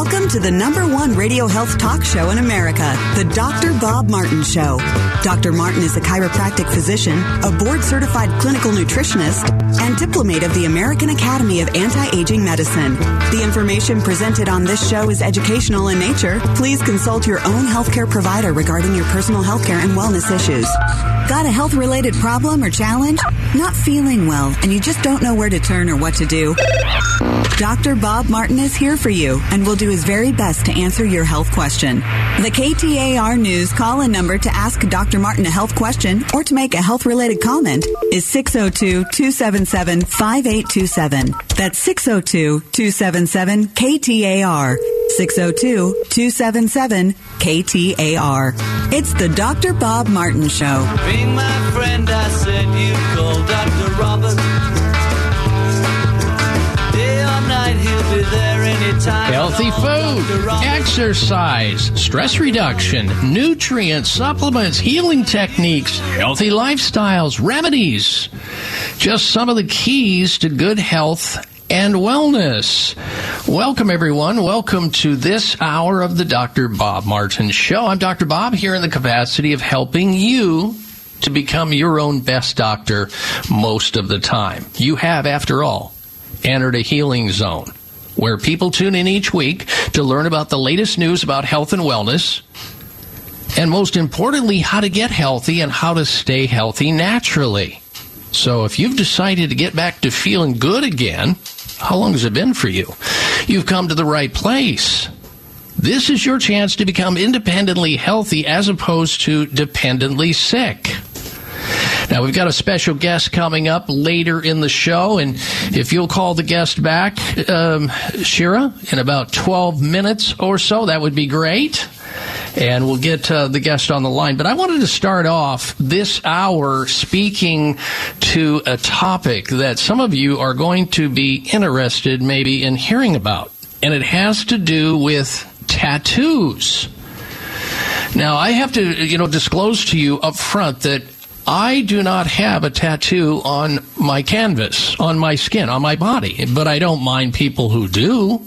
Welcome to the number one radio health talk show in America, the Dr. Bob Martin Show. Dr. Martin is a chiropractic physician, a board certified clinical nutritionist, and diplomate of the American Academy of Anti Aging Medicine. The information presented on this show is educational in nature. Please consult your own healthcare provider regarding your personal healthcare and wellness issues. Got a health related problem or challenge? Not feeling well and you just don't know where to turn or what to do? Dr. Bob Martin is here for you and will do his very best to answer your health question. The KTAR News call in number to ask Dr. Martin a health question or to make a health related comment is 602 277 5827. That's 602 277 KTAR. 602 277 KTAR. It's the Dr. Bob Martin Show. My friend, I said you Dr. Robert. Healthy food, exercise, stress reduction, nutrient supplements, healing techniques, healthy lifestyles, remedies. Just some of the keys to good health and wellness. Welcome, everyone. Welcome to this hour of the Dr. Bob Martin Show. I'm Dr. Bob here in the capacity of helping you to become your own best doctor most of the time. You have, after all, entered a healing zone where people tune in each week to learn about the latest news about health and wellness. And most importantly, how to get healthy and how to stay healthy naturally. So if you've decided to get back to feeling good again, how long has it been for you? You've come to the right place. This is your chance to become independently healthy as opposed to dependently sick. Now, we've got a special guest coming up later in the show, and if you'll call the guest back, um, Shira, in about 12 minutes or so, that would be great. And we'll get uh, the guest on the line. But I wanted to start off this hour speaking to a topic that some of you are going to be interested maybe in hearing about. And it has to do with tattoos. Now, I have to, you know, disclose to you up front that I do not have a tattoo on my canvas, on my skin, on my body, but I don't mind people who do.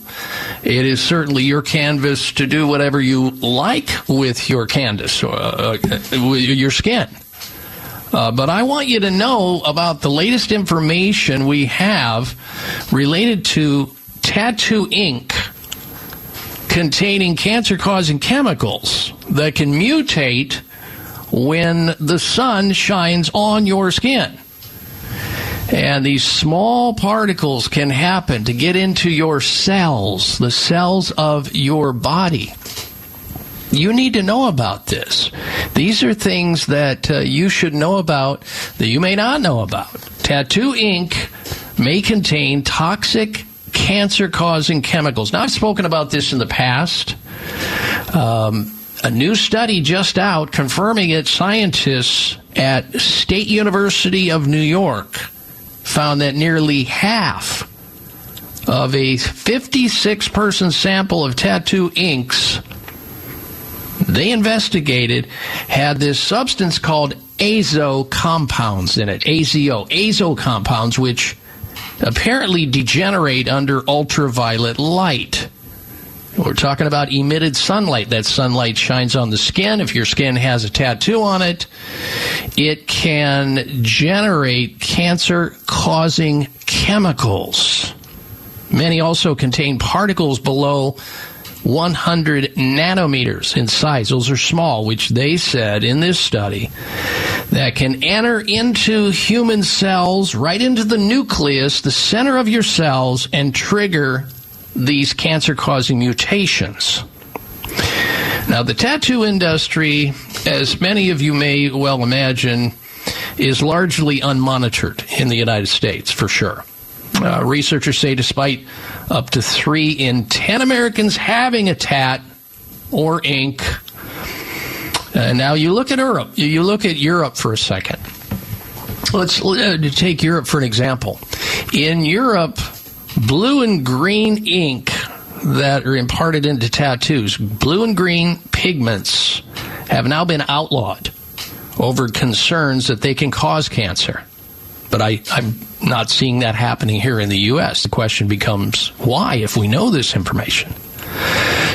It is certainly your canvas to do whatever you like with your canvas, or, uh, with your skin. Uh, but I want you to know about the latest information we have related to tattoo ink containing cancer causing chemicals that can mutate when the sun shines on your skin. And these small particles can happen to get into your cells, the cells of your body. You need to know about this. These are things that uh, you should know about that you may not know about. Tattoo ink may contain toxic cancer causing chemicals. Now, I've spoken about this in the past. Um, a new study just out confirming it, scientists at State University of New York found that nearly half of a 56 person sample of tattoo inks they investigated had this substance called azo compounds in it. AZO, azo compounds, which apparently degenerate under ultraviolet light. We're talking about emitted sunlight. That sunlight shines on the skin. If your skin has a tattoo on it, it can generate cancer causing chemicals. Many also contain particles below 100 nanometers in size. Those are small, which they said in this study that can enter into human cells, right into the nucleus, the center of your cells, and trigger these cancer causing mutations. Now, the tattoo industry, as many of you may well imagine, is largely unmonitored in the United States, for sure. Uh, researchers say despite up to three in ten Americans having a tat or ink, uh, now you look at Europe. You look at Europe for a second. Let's uh, take Europe for an example. In Europe, blue and green ink that are imparted into tattoos, blue and green pigments, have now been outlawed over concerns that they can cause cancer. But I, I'm not seeing that happening here in the U.S. The question becomes why, if we know this information?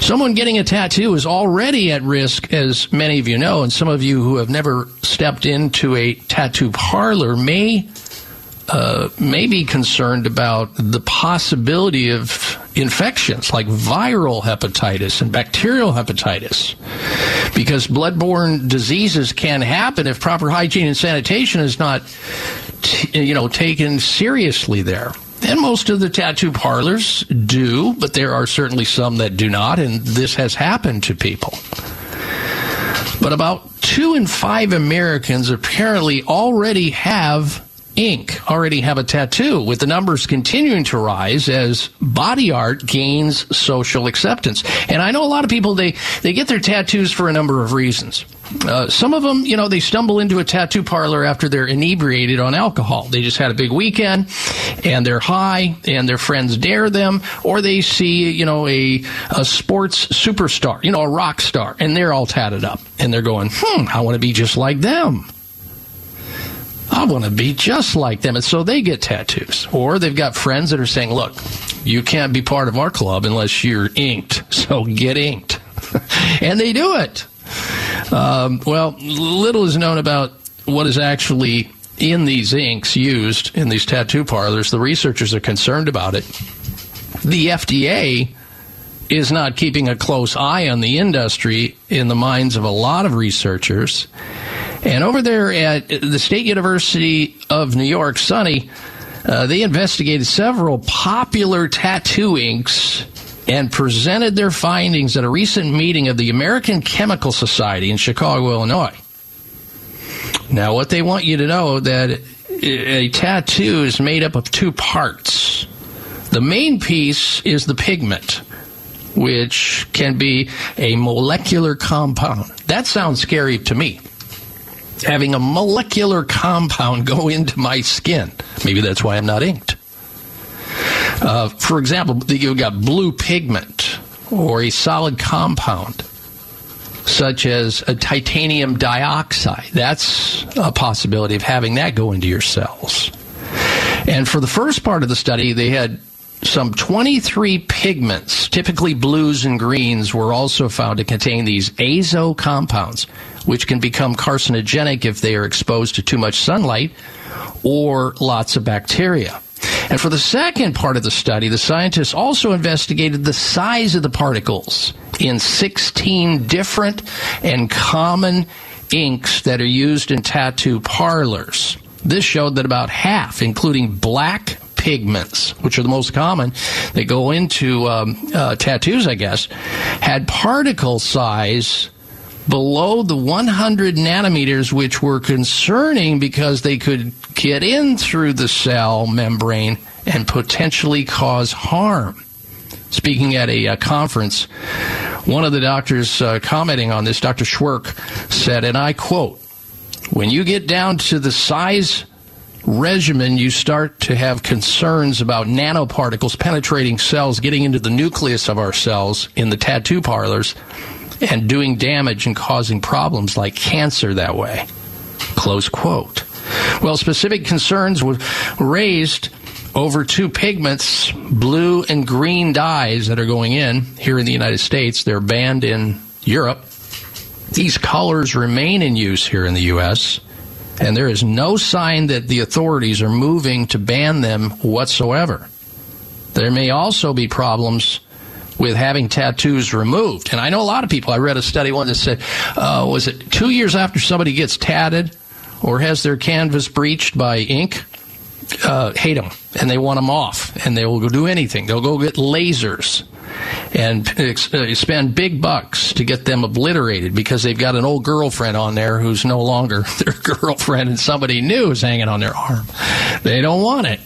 Someone getting a tattoo is already at risk, as many of you know, and some of you who have never stepped into a tattoo parlor may uh, may be concerned about the possibility of infections like viral hepatitis and bacterial hepatitis. Because bloodborne diseases can happen if proper hygiene and sanitation is not t- you know taken seriously there. And most of the tattoo parlors do but there are certainly some that do not and this has happened to people. But about 2 in 5 Americans apparently already have ink already have a tattoo, with the numbers continuing to rise as body art gains social acceptance. And I know a lot of people they they get their tattoos for a number of reasons. Uh, some of them, you know, they stumble into a tattoo parlor after they're inebriated on alcohol. They just had a big weekend and they're high and their friends dare them, or they see, you know, a, a sports superstar, you know, a rock star, and they're all tatted up and they're going, hmm, I want to be just like them. I want to be just like them. And so they get tattoos. Or they've got friends that are saying, look, you can't be part of our club unless you're inked. So get inked. and they do it. Um, well, little is known about what is actually in these inks used in these tattoo parlors. The researchers are concerned about it. The FDA is not keeping a close eye on the industry in the minds of a lot of researchers. And over there at the State University of New York, SUNY, uh, they investigated several popular tattoo inks and presented their findings at a recent meeting of the American Chemical Society in Chicago, Illinois. Now, what they want you to know that a tattoo is made up of two parts. The main piece is the pigment, which can be a molecular compound. That sounds scary to me having a molecular compound go into my skin. Maybe that's why I'm not inked. Uh, for example, you've got blue pigment or a solid compound such as a titanium dioxide. That's a possibility of having that go into your cells. And for the first part of the study, they had some 23 pigments, typically blues and greens, were also found to contain these azo compounds, which can become carcinogenic if they are exposed to too much sunlight or lots of bacteria. And for the second part of the study, the scientists also investigated the size of the particles in 16 different and common inks that are used in tattoo parlors. This showed that about half, including black pigments, which are the most common that go into um, uh, tattoos, I guess, had particle size below the 100 nanometers, which were concerning because they could get in through the cell membrane and potentially cause harm. Speaking at a uh, conference, one of the doctors uh, commenting on this, Dr. Swierk, said, and I quote, when you get down to the size regimen, you start to have concerns about nanoparticles penetrating cells, getting into the nucleus of our cells in the tattoo parlors, and doing damage and causing problems like cancer that way. Close quote. Well, specific concerns were raised over two pigments, blue and green dyes that are going in here in the United States. They're banned in Europe. These colors remain in use here in the U.S and there is no sign that the authorities are moving to ban them whatsoever. There may also be problems with having tattoos removed. And I know a lot of people, I read a study one that said, uh, was it two years after somebody gets tatted or has their canvas breached by ink? Uh, hate them and they want them off and they will go do anything. They'll go get lasers and uh, spend big bucks to get them obliterated because they've got an old girlfriend on there who's no longer their girlfriend and somebody new is hanging on their arm. They don't want it.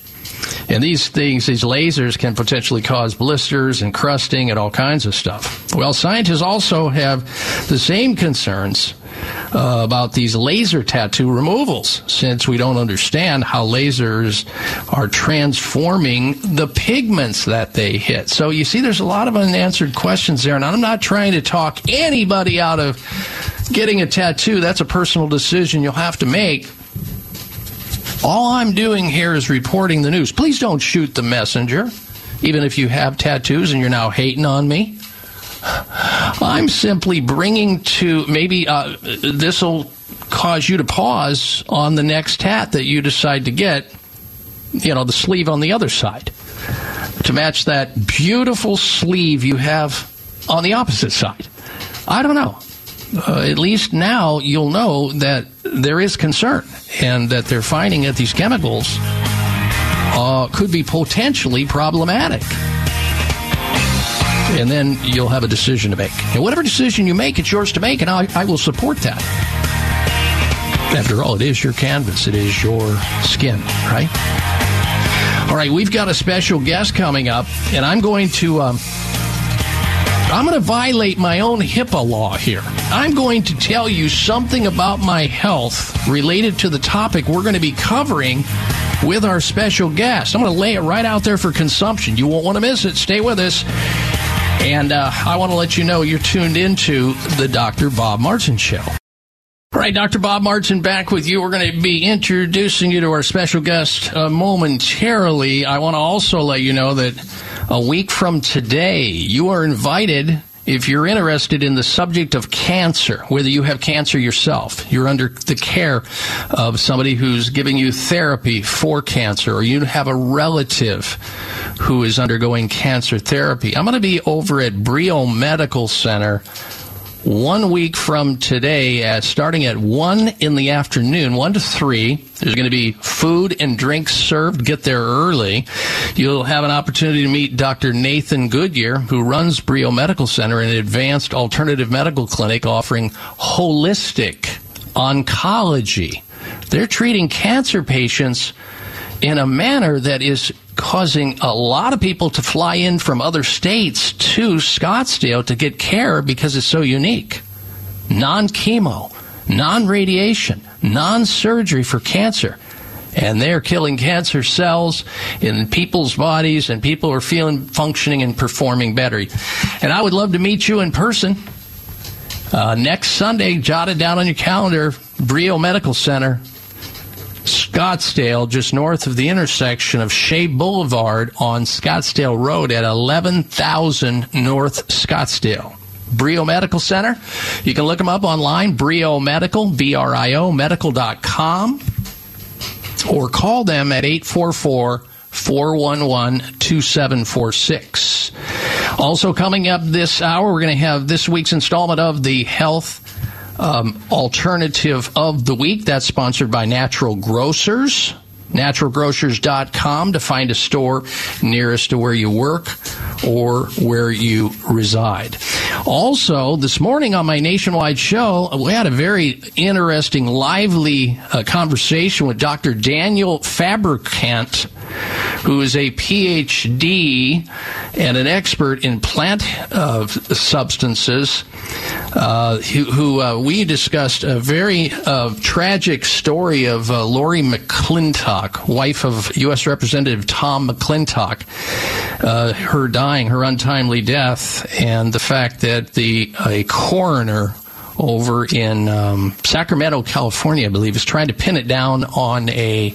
And these things, these lasers can potentially cause blisters and crusting and all kinds of stuff. Well, scientists also have the same concerns uh, about these laser tattoo removals since we don't understand how lasers are transforming the pigments that they hit. So you see, there's a lot of unanswered questions there, and I'm not trying to talk anybody out of getting a tattoo. That's a personal decision you'll have to make. All I'm doing here is reporting the news. Please don't shoot the messenger, even if you have tattoos and you're now hating on me. I'm simply bringing to maybe uh, this will cause you to pause on the next hat that you decide to get, you know, the sleeve on the other side to match that beautiful sleeve you have on the opposite side. I don't know. Uh, at least now you'll know that there is concern and that they're finding that these chemicals uh, could be potentially problematic. And then you'll have a decision to make. And whatever decision you make, it's yours to make, and I, I will support that. After all, it is your canvas, it is your skin, right? All right, we've got a special guest coming up, and I'm going to. Um, I'm going to violate my own HIPAA law here. I'm going to tell you something about my health related to the topic we're going to be covering with our special guest. I'm going to lay it right out there for consumption. You won't want to miss it. Stay with us. And uh, I want to let you know you're tuned into the Dr. Bob Martin Show. All right, Dr. Bob Martin back with you. We're going to be introducing you to our special guest uh, momentarily. I want to also let you know that a week from today, you are invited if you're interested in the subject of cancer, whether you have cancer yourself, you're under the care of somebody who's giving you therapy for cancer, or you have a relative who is undergoing cancer therapy, I'm going to be over at Brio Medical Center one week from today, at, starting at 1 in the afternoon, 1 to 3. There's going to be food and drinks served. Get there early. You'll have an opportunity to meet Dr. Nathan Goodyear, who runs Brio Medical Center, an advanced alternative medical clinic offering holistic oncology. They're treating cancer patients in a manner that is causing a lot of people to fly in from other states to Scottsdale to get care because it's so unique. Non chemo, non radiation, non surgery for cancer. And they're killing cancer cells in people's bodies, and people are feeling, functioning, and performing better. And I would love to meet you in person. Uh, next Sunday, jot it down on your calendar, Brio Medical Center, Scottsdale, just north of the intersection of Shea Boulevard on Scottsdale Road at 11,000 North Scottsdale. Brio Medical Center. You can look them up online, Brio Medical, B-R-I-O, medical.com, or call them at 844 411 2746. Also, coming up this hour, we're going to have this week's installment of the Health um, alternative of the week. That's sponsored by Natural Grocers. NaturalGrocers.com to find a store nearest to where you work or where you reside. Also, this morning on my nationwide show, we had a very interesting, lively uh, conversation with Dr. Daniel Fabricant who is a PhD and an expert in plant uh, substances, uh, who, who uh, we discussed a very uh, tragic story of uh, Lori McClintock, wife of U.S. Representative Tom McClintock, uh, her dying, her untimely death, and the fact that the a coroner over in um, Sacramento, California, I believe, is trying to pin it down on a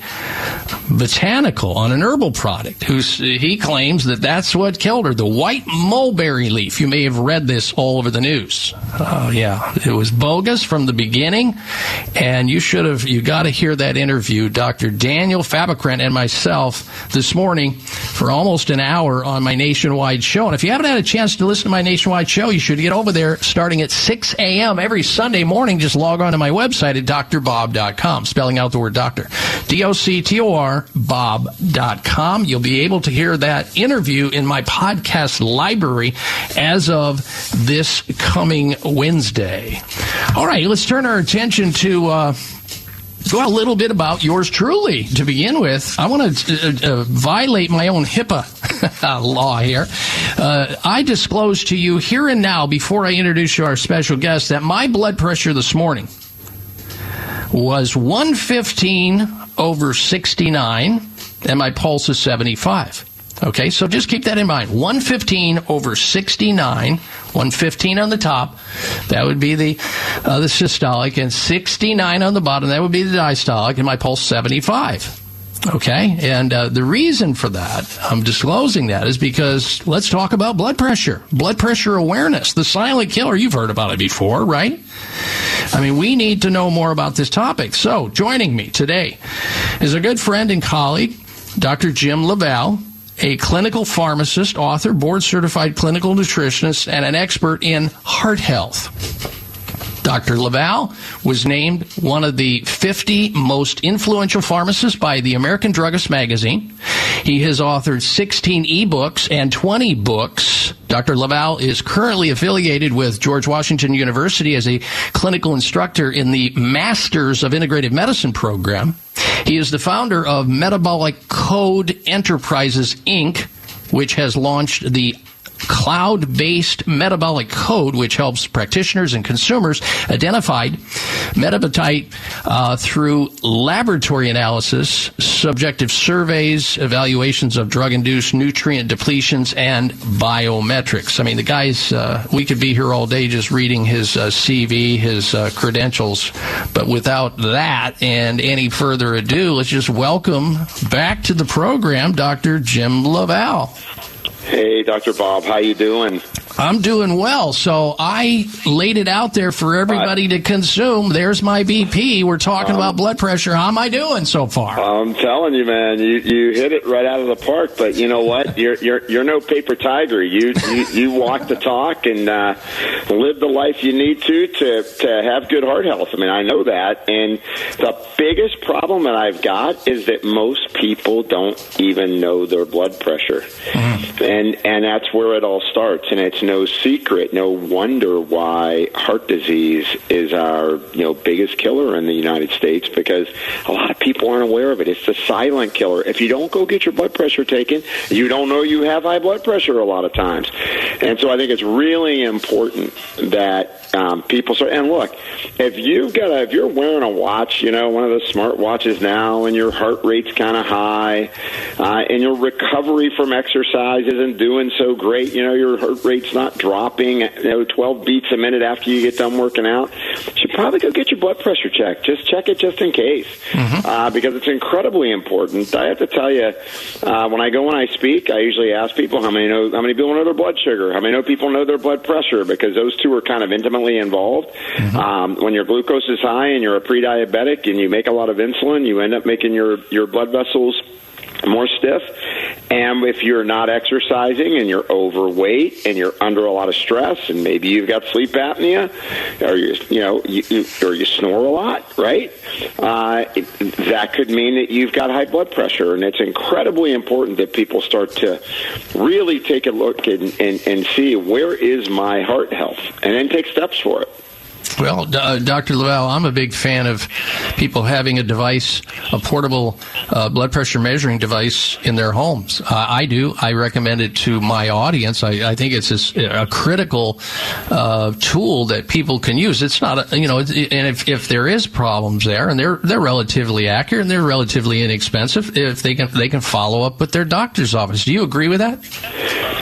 botanical, on an herbal product. Who's he claims that that's what killed her, the white mulberry leaf. You may have read this all over the news. Uh, yeah, it was bogus from the beginning, and you should have. You got to hear that interview, Dr. Daniel Fabricant and myself this morning for almost an hour on my nationwide show. And if you haven't had a chance to listen to my nationwide show, you should get over there starting at 6 a.m. every every Sunday morning, just log on to my website at drbob.com, spelling out the word doctor. D O C T O R Bob.com. You'll be able to hear that interview in my podcast library as of this coming Wednesday. All right, let's turn our attention to. Uh, well, a little bit about yours truly to begin with. I want to uh, uh, violate my own HIPAA law here. Uh, I disclose to you here and now, before I introduce you our special guest, that my blood pressure this morning was 115 over 69, and my pulse is 75. Okay, so just keep that in mind. 115 over 69, 115 on the top, that would be the uh, the systolic, and 69 on the bottom, that would be the diastolic, and my pulse 75. Okay, and uh, the reason for that, I'm disclosing that, is because let's talk about blood pressure. Blood pressure awareness, the silent killer. You've heard about it before, right? I mean, we need to know more about this topic. So, joining me today is a good friend and colleague, Dr. Jim LaValle, a clinical pharmacist, author, board certified clinical nutritionist, and an expert in heart health. Dr. LaValle was named one of the 50 most influential pharmacists by the American Druggist magazine. He has authored 16 ebooks and 20 books. Dr. LaValle is currently affiliated with George Washington University as a clinical instructor in the Masters of Integrative Medicine program. He is the founder of Metabolic Code Enterprises, Inc., which has launched the cloud based metabolic code, which helps practitioners and consumers identify metabolite uh, through laboratory analysis, subjective surveys, evaluations of drug induced nutrient depletions, and biometrics. I mean, the guy's, uh, we could be here all day just reading his uh, CV, his uh, credentials, but without that and any further ado, let's just welcome back to the program Dr. Jim LaValle. Hey, Dr. Bob, how you doing? I'm doing well. So I laid it out there for everybody to consume. There's my BP. We're talking um, about blood pressure. How am I doing so far? I'm telling you, man, you you hit it right out of the park. But you know what? You're you're you're no paper tiger. You you, you walk the talk and uh, live the life you need to to to have good heart health. I mean, I know that. And the biggest problem that I've got is that most people don't even know their blood pressure, mm-hmm. and and that's where it all starts. And it's no secret, no wonder why heart disease is our you know biggest killer in the United States because a lot of people aren't aware of it. It's the silent killer. If you don't go get your blood pressure taken, you don't know you have high blood pressure a lot of times. And so I think it's really important that um, people start. And look, if you've got a, if you're wearing a watch, you know, one of the smart watches now, and your heart rate's kind of high, uh, and your recovery from exercise isn't doing so great, you know, your heart rate's not dropping, you know, 12 beats a minute after you get done working out, you should probably go get your blood pressure checked. Just check it just in case, mm-hmm. uh, because it's incredibly important. I have to tell you, uh, when I go and I speak, I usually ask people how many know how many people know their blood sugar, how many know people know their blood pressure, because those two are kind of involved. Mm-hmm. Um, when your glucose is high and you're a pre-diabetic and you make a lot of insulin, you end up making your your blood vessels more stiff. And if you're not exercising and you're overweight and you're under a lot of stress and maybe you've got sleep apnea or you you know you, you or you snore a lot, right? Uh, it, that could mean that you've got high blood pressure, and it's incredibly important that people start to really take a look and, and, and see where is my heart health, and then take steps for it. Well, uh, Dr. LaValle, I'm a big fan of people having a device, a portable uh, blood pressure measuring device in their homes. Uh, I do. I recommend it to my audience. I, I think it's a, a critical uh, tool that people can use. It's not, a, you know, and if, if there is problems there, and they're they're relatively accurate and they're relatively inexpensive, if they can they can follow up with their doctor's office. Do you agree with that?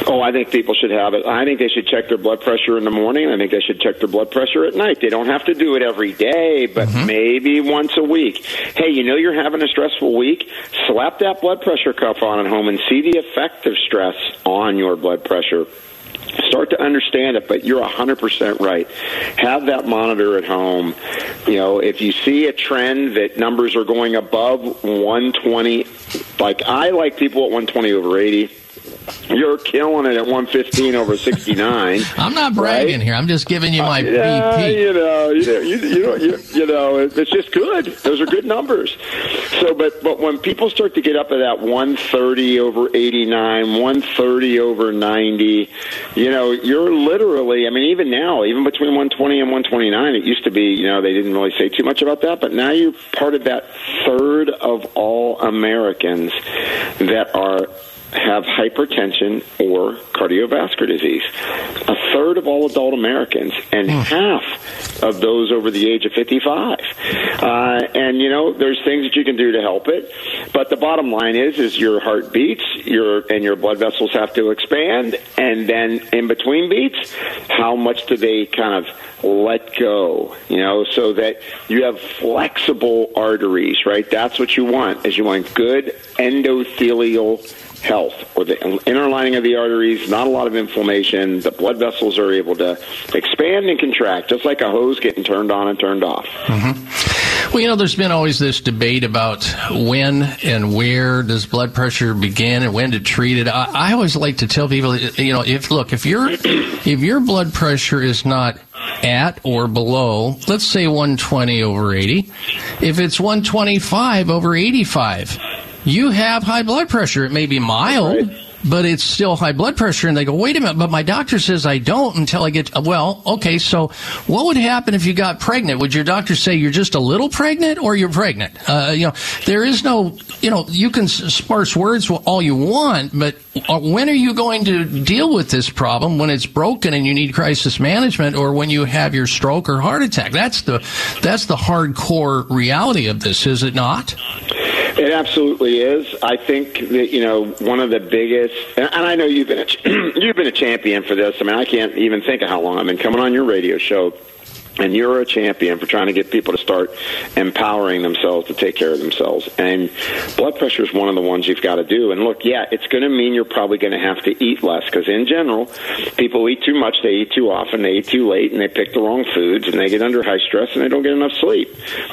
Oh, I think people should have it. I think they should check their blood pressure in the morning. I think they should check their blood pressure at night. They don't have to do it every day, but mm-hmm. maybe once a week. Hey, you know you're having a stressful week? Slap that blood pressure cuff on at home and see the effect of stress on your blood pressure start to understand it but you're 100% right have that monitor at home you know if you see a trend that numbers are going above 120 like i like people at 120 over 80 you're killing it at 115 over 69. I'm not bragging right? here. I'm just giving you my uh, yeah, BP. You know, you, you, you, know, you, you know, it's just good. Those are good numbers. So, but but when people start to get up to that 130 over 89, 130 over 90, you know, you're literally. I mean, even now, even between 120 and 129, it used to be, you know, they didn't really say too much about that, but now you're part of that third of all Americans that are have hypertension or cardiovascular disease. A third of all adult Americans, and mm. half of those over the age of 55. Uh, and you know, there's things that you can do to help it, but the bottom line is, is your heart beats, your and your blood vessels have to expand, and then in between beats, how much do they kind of let go, you know, so that you have flexible arteries, right? That's what you want, is you want good endothelial health or the inner lining of the arteries, not a lot of inflammation. The blood vessels are able to expand and contract, just like a hose getting turned on and turned off. Mm-hmm. Well, you know, there's been always this debate about when and where does blood pressure begin and when to treat it. I, I always like to tell people, you know, if look, if your if your blood pressure is not at or below, let's say 120 over 80, if it's 125 over 85 you have high blood pressure. It may be mild. Right but it's still high blood pressure. And they go, wait a minute, but my doctor says I don't until I get, well, okay, so what would happen if you got pregnant? Would your doctor say you're just a little pregnant or you're pregnant? Uh, you know, there is no, you know, you can sparse words all you want, but uh, when are you going to deal with this problem when it's broken and you need crisis management or when you have your stroke or heart attack? That's the, that's the hardcore reality of this, is it not? It absolutely is. I think that you know one of the biggest, and I know you've been a, you've been a champion for this. I mean, I can't even think of how long I've been coming on your radio show and you're a champion for trying to get people to start empowering themselves to take care of themselves. And blood pressure is one of the ones you've got to do. And look, yeah, it's going to mean you're probably going to have to eat less because in general, people eat too much, they eat too often, they eat too late, and they pick the wrong foods, and they get under high stress, and they don't get enough sleep.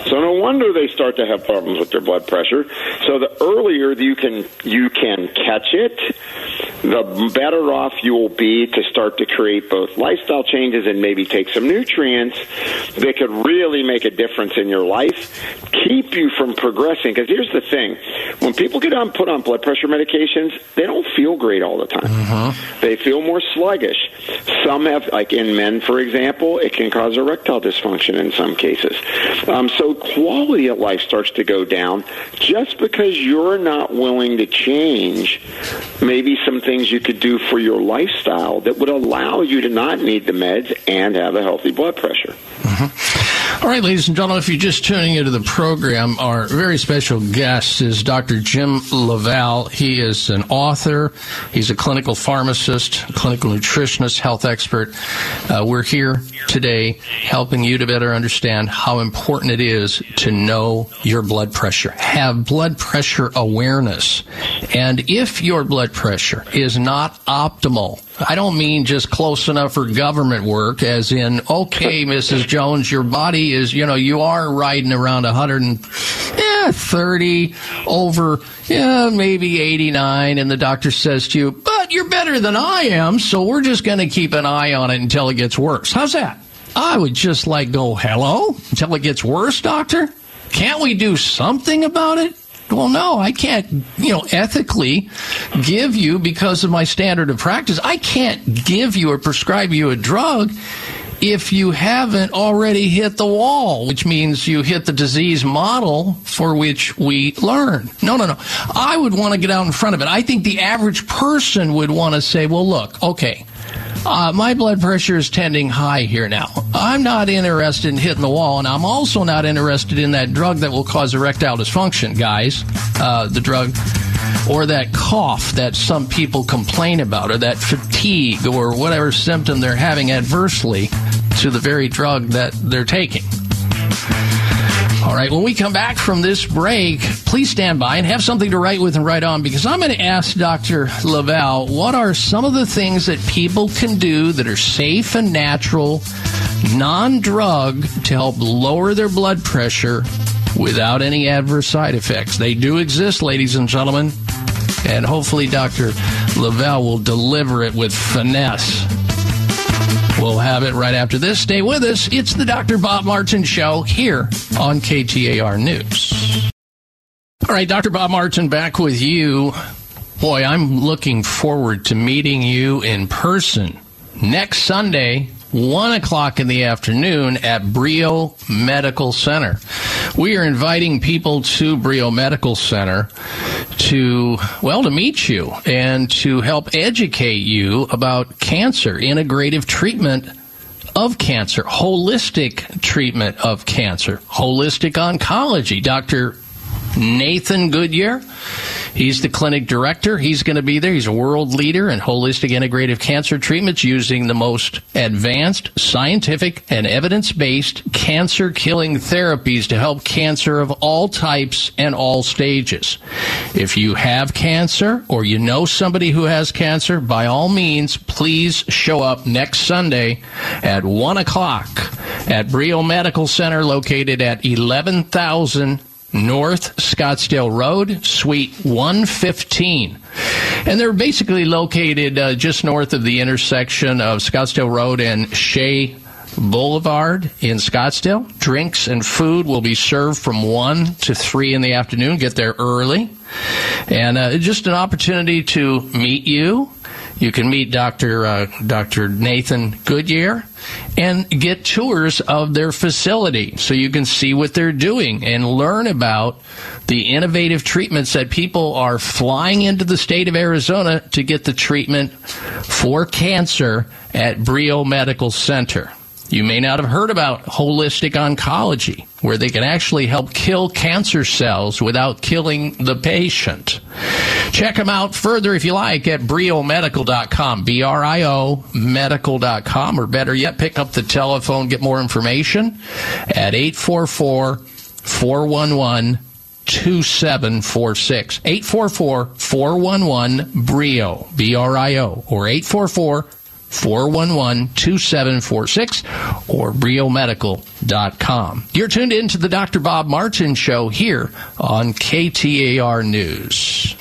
So no wonder they start to have problems with their blood pressure. So the earlier you can you can catch it, the better off you will be to start to create both lifestyle changes and maybe take some nutrients that could really make a difference in your life, keep you from progressing. Because here's the thing when people get on put on blood pressure medications, they don't feel great all the time. Mm-hmm. They feel more sluggish. Some have, like in men, for example, it can cause erectile dysfunction in some cases. Um, so quality of life starts to go down just because you're not willing to change maybe some things you could do for your lifestyle that would allow you to not need the meds and have a healthy blood pressure. Mm-hmm. All right, ladies and gentlemen, if you're just tuning into the program, our very special guest is Dr. Jim LaValle. He is an author, he's a clinical pharmacist, clinical nutritionist, health expert. Uh, we're here today helping you to better understand how important it is to know your blood pressure, have blood pressure awareness. And if your blood pressure is not optimal, I don't mean just close enough for government work, as in, okay, Mrs. Jones, your body is, you know, you are riding around 130 over, yeah, maybe 89, and the doctor says to you, but you're better than I am, so we're just going to keep an eye on it until it gets worse. How's that? I would just like go, hello, until it gets worse, doctor? Can't we do something about it? Well, no, I can't, you know, ethically give you because of my standard of practice. I can't give you or prescribe you a drug if you haven't already hit the wall, which means you hit the disease model for which we learn. No, no, no. I would want to get out in front of it. I think the average person would want to say, well, look, okay, uh, my blood pressure is tending high here now. I'm not interested in hitting the wall, and I'm also not interested in that drug that will cause erectile dysfunction, guys. Uh, the drug or that cough that some people complain about, or that fatigue, or whatever symptom they're having adversely to the very drug that they're taking. All right, when we come back from this break, please stand by and have something to write with and write on because I'm going to ask Dr. LaValle what are some of the things that people can do that are safe and natural, non drug, to help lower their blood pressure without any adverse side effects. They do exist, ladies and gentlemen, and hopefully Dr. LaValle will deliver it with finesse. We'll have it right after this. Stay with us. It's the Dr. Bob Martin Show here on KTAR News. All right, Dr. Bob Martin back with you. Boy, I'm looking forward to meeting you in person next Sunday 1 o'clock in the afternoon at Brio Medical Center. We are inviting people to Brio Medical Center to, well, to meet you and to help educate you about cancer, integrative treatment of cancer, holistic treatment of cancer, holistic oncology. Dr. Nathan Goodyear. He's the clinic director. He's going to be there. He's a world leader in holistic integrative cancer treatments using the most advanced scientific and evidence based cancer killing therapies to help cancer of all types and all stages. If you have cancer or you know somebody who has cancer, by all means, please show up next Sunday at 1 o'clock at Brio Medical Center located at 11,000 North Scottsdale Road, Suite 115. And they're basically located uh, just north of the intersection of Scottsdale Road and Shea Boulevard in Scottsdale. Drinks and food will be served from 1 to 3 in the afternoon. Get there early. And uh, just an opportunity to meet you you can meet Dr. Uh, Dr. Nathan Goodyear and get tours of their facility so you can see what they're doing and learn about the innovative treatments that people are flying into the state of Arizona to get the treatment for cancer at Brio Medical Center. You may not have heard about holistic oncology, where they can actually help kill cancer cells without killing the patient. Check them out further if you like at briomedical.com, B R I O medical.com, or better yet, pick up the telephone, get more information at 844 411 2746. 844 411 BRIO, B R I O, or 844 411 2746 or briomedical.com. You're tuned in to the Dr. Bob Martin Show here on KTAR News.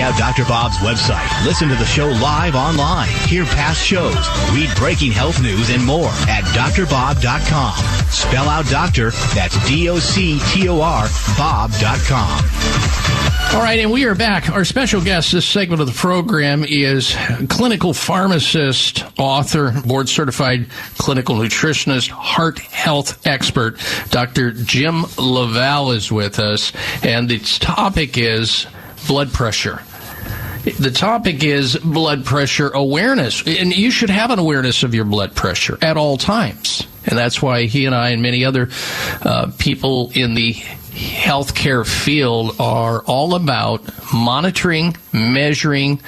Out Dr. Bob's website. Listen to the show live online. Hear past shows. Read breaking health news and more at drbob.com. Spell out doctor. That's D-O-C-T-O-R Bob.com. All right, and we are back. Our special guest this segment of the program is clinical pharmacist, author, board certified clinical nutritionist, heart health expert. Dr. Jim LaValle is with us, and its topic is blood pressure. The topic is blood pressure awareness, and you should have an awareness of your blood pressure at all times. And that's why he and I and many other uh, people in the healthcare field are all about monitoring, measuring,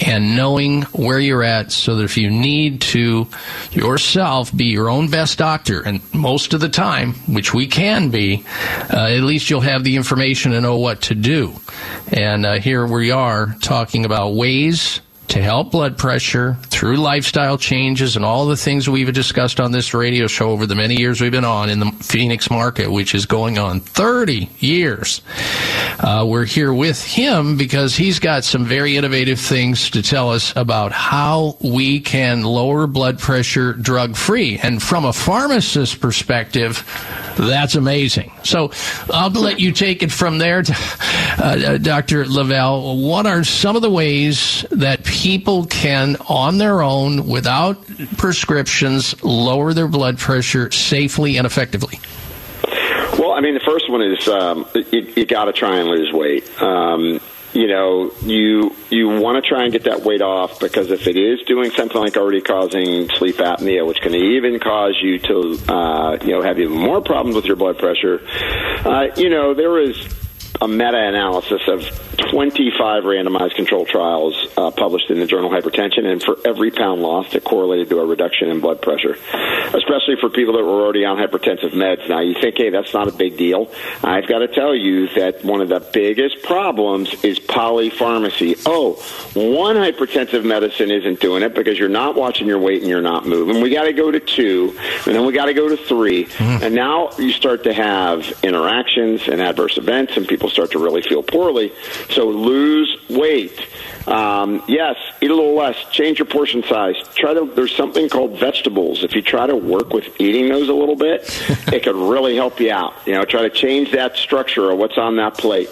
and knowing where you're at so that if you need to yourself be your own best doctor, and most of the time, which we can be, uh, at least you'll have the information to know what to do. And uh, here we are talking about ways to help blood pressure through lifestyle changes and all the things we've discussed on this radio show over the many years we've been on in the Phoenix market, which is going on 30 years. Uh, we're here with him because he's got some very innovative things to tell us about how we can lower blood pressure drug free. And from a pharmacist perspective, that's amazing. So I'll let you take it from there, to, uh, Dr. LaValle. What are some of the ways that people can, on their own, without prescriptions, lower their blood pressure safely and effectively? Well, I mean, the first one is um, you, you got to try and lose weight. Um, you know, you you want to try and get that weight off because if it is doing something like already causing sleep apnea, which can even cause you to, uh, you know, have even more problems with your blood pressure, uh, you know, there is a meta-analysis of 25 randomized control trials uh, published in the journal Hypertension, and for every pound lost, it correlated to a reduction in blood pressure, especially for people that were already on hypertensive meds. Now, you think, hey, that's not a big deal. I've got to tell you that one of the biggest problems is polypharmacy. Oh, one hypertensive medicine isn't doing it because you're not watching your weight and you're not moving. We got to go to two, and then we got to go to 3 mm. and now you start to have interactions and adverse events, and people people start to really feel poorly. So lose weight. Um, yes, eat a little less. Change your portion size. Try to. There's something called vegetables. If you try to work with eating those a little bit, it could really help you out. You know, try to change that structure of what's on that plate.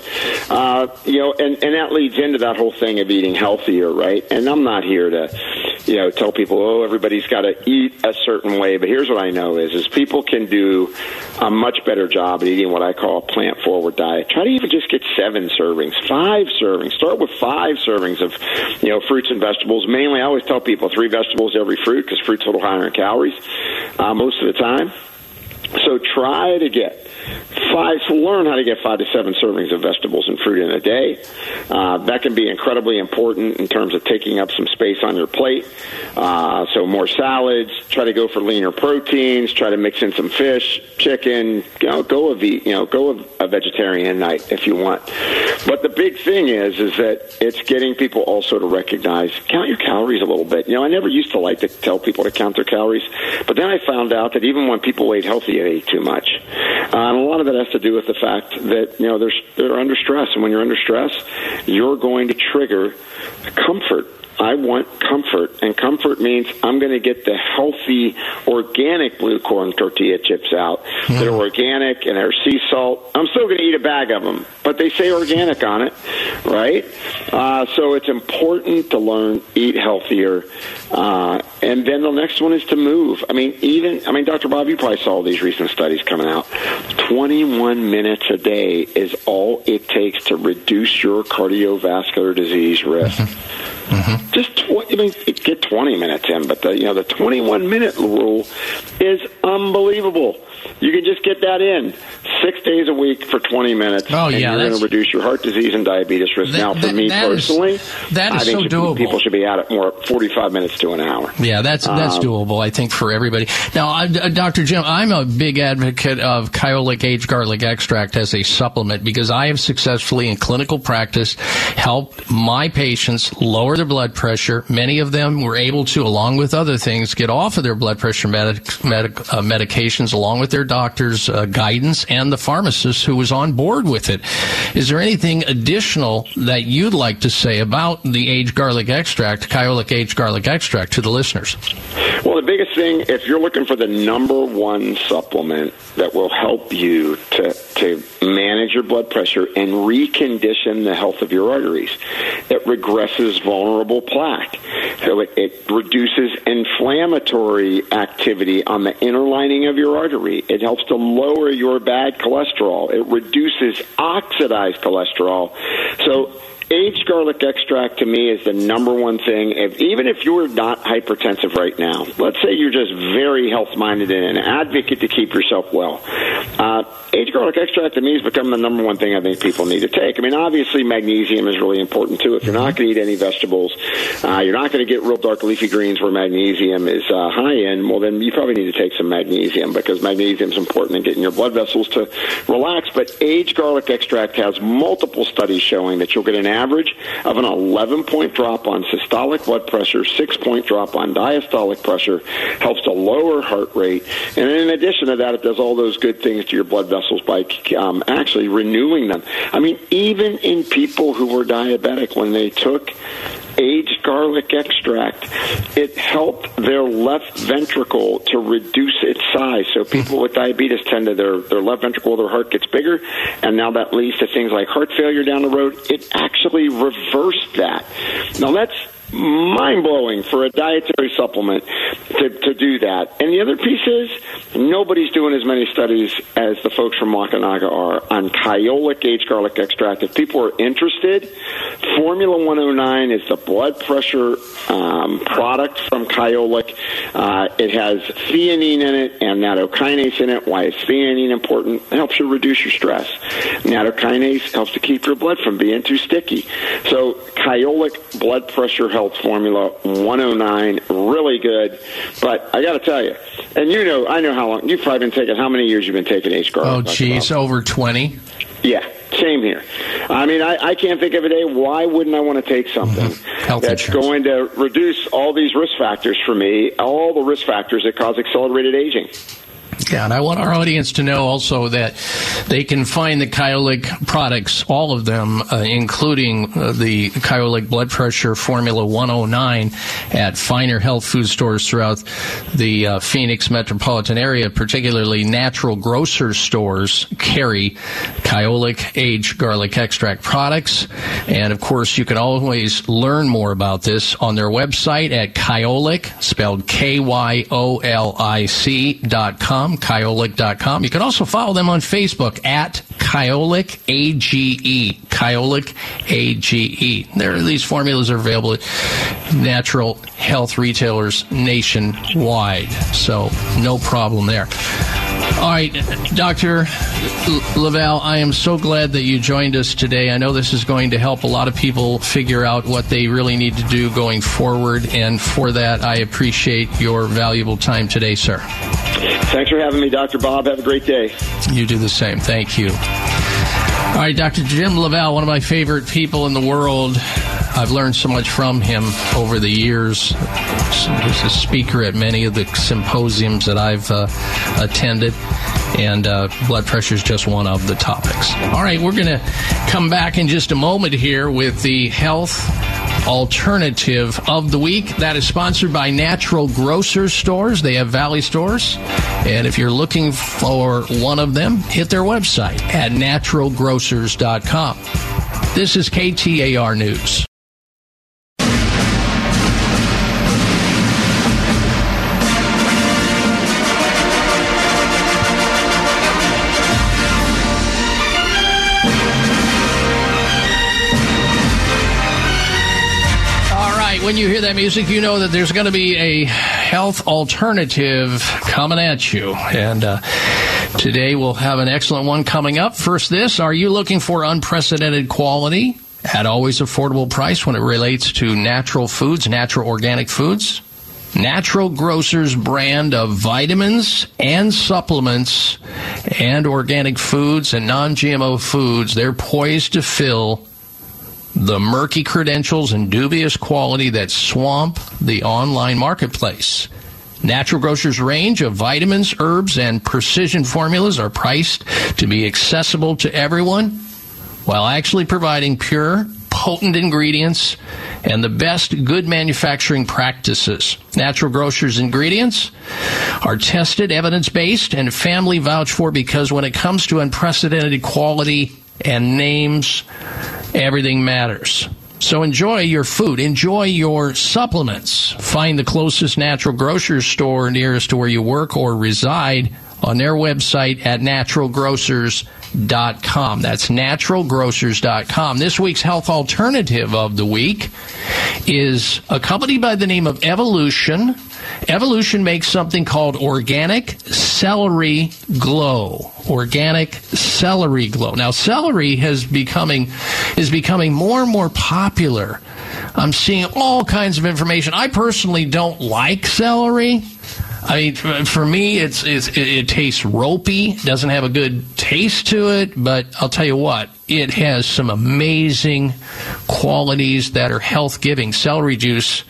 Uh, you know, and and that leads into that whole thing of eating healthier, right? And I'm not here to, you know, tell people, oh, everybody's got to eat a certain way. But here's what I know is, is people can do a much better job at eating what I call a plant forward diet. Try to even just get seven servings, five servings. Start with five servings of, you know, fruits and vegetables. Mainly, I always tell people three vegetables every fruit because fruit's a little higher in calories uh, most of the time. So try to get five learn how to get five to seven servings of vegetables and fruit in a day. Uh, that can be incredibly important in terms of taking up some space on your plate. Uh, so more salads. Try to go for leaner proteins. Try to mix in some fish, chicken. You know, go a you know go a, a vegetarian night if you want. But the big thing is is that it's getting people also to recognize count your calories a little bit. You know, I never used to like to tell people to count their calories, but then I found out that even when people ate healthy, they too much. Uh, and a lot of that has to do with the fact that you know they're they're under stress, and when you're under stress, you're going to trigger comfort I want comfort, and comfort means I'm going to get the healthy, organic blue corn tortilla chips out mm. that are organic and are sea salt. I'm still going to eat a bag of them, but they say organic on it, right? Uh, so it's important to learn eat healthier, uh, and then the next one is to move. I mean, even I mean, Dr. Bob, you probably saw these recent studies coming out. 21 minutes a day is all it takes to reduce your cardiovascular disease risk. Mm-hmm. Mm-hmm. Just I mean, get 20 minutes in, but the you know the 21 minute rule is unbelievable. You can just get that in six days a week for 20 minutes. Oh, yeah. You're going to reduce your heart disease and diabetes risk. That, now, for that, me that personally, is, that is I think so doable. people should be at it more 45 minutes to an hour. Yeah, that's that's Um, doable, I think, for everybody. Now, I, uh, Dr. Jim, I'm a big advocate of Kyolic aged garlic extract as a supplement because I have successfully, in clinical practice, helped my patients lower their blood pressure. Many of them were able to, along with other things, get off of their blood pressure medic, medic, uh, medications along with their doctor's uh, guidance and the pharmacist who was on board with it. Is there anything additional that you'd like to say about the aged garlic extract, Kyolic aged garlic extract, to the listeners? Well, the biggest thing, if you're looking for the number one supplement that will help you to, to manage your blood pressure and recondition the health of your arteries, it regresses vulnerable plaque. So it, it reduces inflammatory activity on the inner lining of your artery. It helps to lower your bad cholesterol. It reduces oxidized cholesterol. So aged garlic extract to me is the number one thing. If, even if you're not hypertensive right now, let's say you're just very health minded and an advocate to keep yourself well, uh, aged garlic extract to me has become the number one thing I think people need to take. I mean, obviously magnesium is really important too. If you're not going to eat any vegetables, uh, you're not going to get real dark leafy greens where magnesium is uh, high in. Well, then you probably need to take some magnesium because magnesium is important in getting your blood vessels to relax. But aged garlic extract has multiple studies showing that you'll get an average of an 11 point drop on systolic blood pressure, six point drop on diastolic pressure, helps to lower heart rate, and in addition to that, it does all those good things to your blood vessels by um, actually renewing them. I mean, even in people who were diabetic, when they took aged garlic extract, it helped their left ventricle to reduce its size. So people hmm. with diabetes tend to their their left ventricle, their heart gets bigger, and now that leads to things like heart failure down the road. It actually reversed that. Now that's mind blowing for a dietary supplement to, to do that. And the other piece is nobody's doing as many studies as the folks from Wakunaga are on Kyolic aged garlic extract. If people are interested, Formula 109 is the blood pressure um, product from Kyolic. Uh, it has theanine in it and nattokinase in it. Why is theanine important? It helps you reduce your stress. Nattokinase helps to keep your blood from being too sticky. So Kyolic blood pressure health formula 109, really good. But I got to tell you, and you know, I know how long you've probably been taking. How many years you've been taking H garlic? Oh, geez, over 20. Yeah, same here. I mean, I, I can't think of a day. Why wouldn't I want to take something mm-hmm. Health that's insurance. going to reduce all these risk factors for me, all the risk factors that cause accelerated aging? And I want our audience to know also that they can find the Kyolic products, all of them, uh, including uh, the Kyolic blood pressure formula 109 at finer health food stores throughout the uh, Phoenix metropolitan area, particularly natural grocer stores carry Kyolic aged garlic extract products. And of course, you can always learn more about this on their website at Kyolic, spelled K Y O L I C dot com kyolic.com. You can also follow them on Facebook at Kyolic AGE. Kyolic AGE. There, are, these formulas are available at natural health retailers nationwide. So, no problem there. All right, Dr. LaValle, I am so glad that you joined us today. I know this is going to help a lot of people figure out what they really need to do going forward, and for that, I appreciate your valuable time today, sir. Thanks for having me, Dr. Bob. Have a great day. You do the same. Thank you. All right, Dr. Jim LaValle, one of my favorite people in the world. I've learned so much from him over the years. He's a speaker at many of the symposiums that I've uh, attended, and uh, blood pressure is just one of the topics. All right, we're going to come back in just a moment here with the health alternative of the week. That is sponsored by Natural Grocers Stores. They have Valley stores. And if you're looking for one of them, hit their website at naturalgrocers.com. This is KTAR News. When you hear that music, you know that there's going to be a health alternative coming at you. And uh, today we'll have an excellent one coming up. First, this Are you looking for unprecedented quality at always affordable price when it relates to natural foods, natural organic foods? Natural Grocers brand of vitamins and supplements and organic foods and non GMO foods, they're poised to fill the murky credentials and dubious quality that swamp the online marketplace. Natural Grocers' range of vitamins, herbs, and precision formulas are priced to be accessible to everyone while actually providing pure, potent ingredients and the best good manufacturing practices. Natural Grocers ingredients are tested, evidence based, and family vouched for because when it comes to unprecedented quality and names, everything matters. So enjoy your food, enjoy your supplements. Find the closest natural grocery store nearest to where you work or reside on their website at naturalgrocers.com. That's naturalgrocers.com. This week's health alternative of the week is a company by the name of Evolution. Evolution makes something called organic celery glow. Organic celery glow. Now, celery has becoming is becoming more and more popular. I'm seeing all kinds of information. I personally don't like celery. I mean, for me, it's, it's it, it, tastes ropey. Doesn't have a good taste to it. But I'll tell you what, it has some amazing qualities that are health giving. Celery juice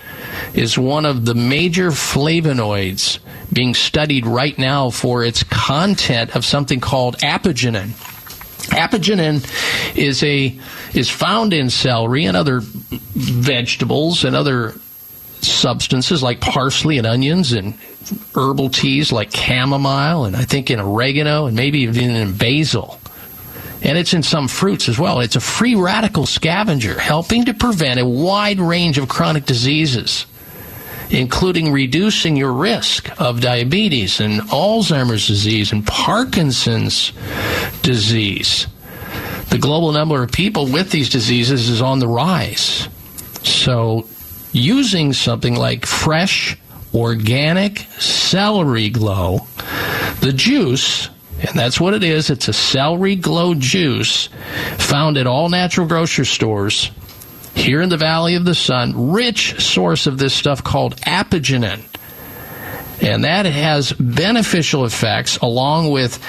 is one of the major flavonoids being studied right now for its content of something called apigenin. Apigenin is a is found in celery and other vegetables and other substances like parsley and onions and herbal teas like chamomile and I think in oregano and maybe even in basil. And it's in some fruits as well. It's a free radical scavenger helping to prevent a wide range of chronic diseases, including reducing your risk of diabetes and Alzheimer's disease and Parkinson's disease. The global number of people with these diseases is on the rise. So, using something like fresh organic celery glow. The juice, and that's what it is, it's a celery glow juice found at all natural grocery stores here in the Valley of the Sun. Rich source of this stuff called apigenin. And that has beneficial effects along with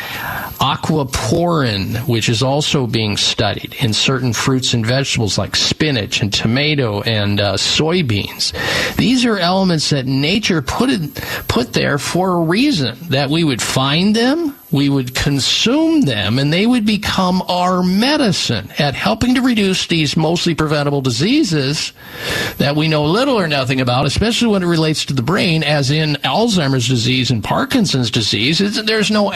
aquaporin, which is also being studied in certain fruits and vegetables like spinach and tomato and uh, soybeans. These are elements that nature put it, put there for a reason that we would find them we would consume them and they would become our medicine at helping to reduce these mostly preventable diseases that we know little or nothing about, especially when it relates to the brain, as in Alzheimer's disease and Parkinson's disease. It's, there's no,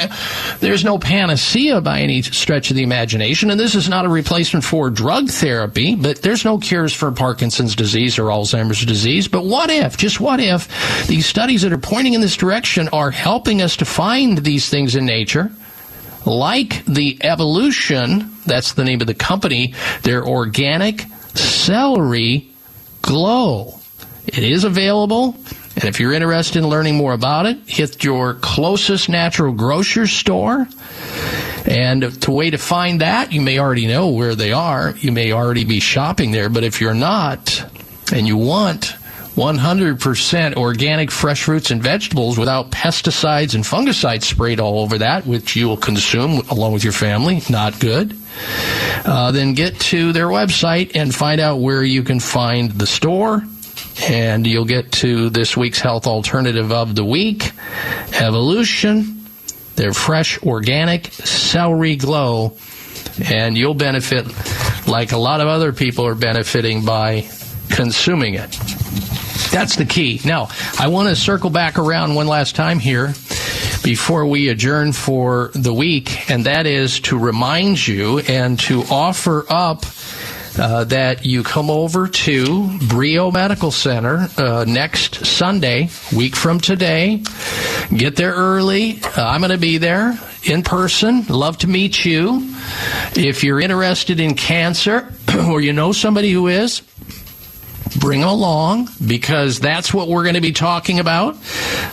there's no panacea by any stretch of the imagination, and this is not a replacement for drug therapy, but there's no cures for Parkinson's disease or Alzheimer's disease. But what if, just what if, these studies that are pointing in this direction are helping us to find these things in nature? Nature. Like the evolution, that's the name of the company, their organic celery glow. It is available. And if you're interested in learning more about it, hit your closest natural grocery store. And the way to find that, you may already know where they are. You may already be shopping there. But if you're not and you want 100% organic fresh fruits and vegetables without pesticides and fungicides sprayed all over that, which you will consume along with your family. Not good. Uh, then get to their website and find out where you can find the store. And you'll get to this week's health alternative of the week Evolution, their fresh organic celery glow. And you'll benefit like a lot of other people are benefiting by consuming it. That's the key. Now, I want to circle back around one last time here before we adjourn for the week, and that is to remind you and to offer up. Uh, that you come over to Brio Medical Center uh, next Sunday, week from today. Get there early. Uh, I'm going to be there in person. Love to meet you. If you're interested in cancer or you know somebody who is, bring them along because that's what we're going to be talking about.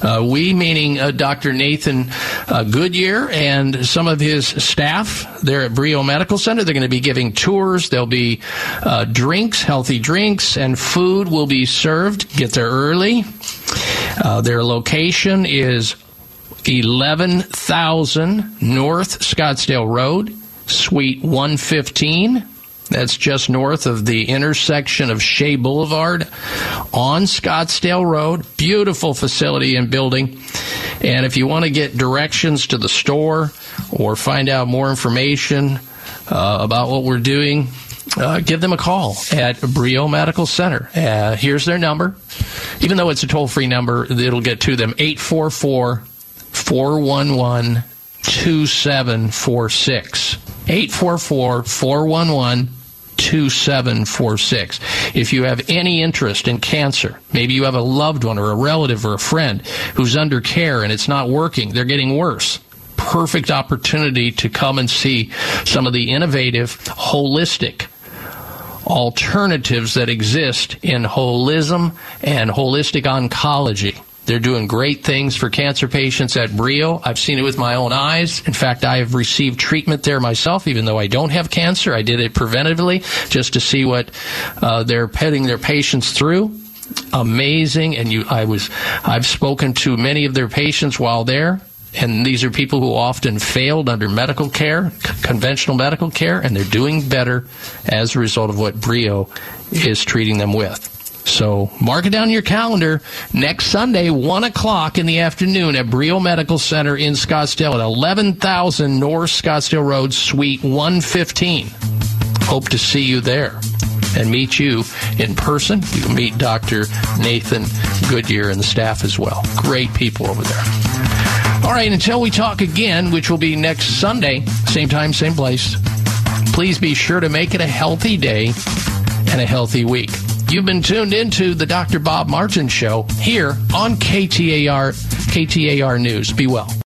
Uh, we, meaning uh, Dr. Nathan uh, Goodyear and some of his staff there at Brio Medical Center. They're going to be giving tours. There'll be uh, drinks, healthy drinks, and food will be served. Get there early. Uh, their location is 11,000 North Scottsdale Road, Suite 115. That's just north of the intersection of Shea Boulevard on Scottsdale Road. Beautiful facility and building. And if you want to get directions to the store or find out more information uh, about what we're doing, uh, give them a call at Brio Medical Center. Uh, here's their number. Even though it's a toll free number, it'll get to them 844 411 2746. 844 411 2746. If you have any interest in cancer, maybe you have a loved one or a relative or a friend who's under care and it's not working, they're getting worse. Perfect opportunity to come and see some of the innovative, holistic alternatives that exist in holism and holistic oncology. They're doing great things for cancer patients at Brio. I've seen it with my own eyes. In fact, I have received treatment there myself, even though I don't have cancer. I did it preventatively just to see what uh, they're petting their patients through. Amazing, and you, I was, I've spoken to many of their patients while there, and these are people who often failed under medical care, conventional medical care, and they're doing better as a result of what Brio is treating them with. So mark it down your calendar. Next Sunday, 1 o'clock in the afternoon at Brio Medical Center in Scottsdale at 11,000 North Scottsdale Road, Suite 115. Hope to see you there and meet you in person. You can meet Dr. Nathan Goodyear and the staff as well. Great people over there. All right, until we talk again, which will be next Sunday, same time, same place, please be sure to make it a healthy day and a healthy week. You've been tuned into the Dr. Bob Martin Show here on KTAR, KTAR News. Be well.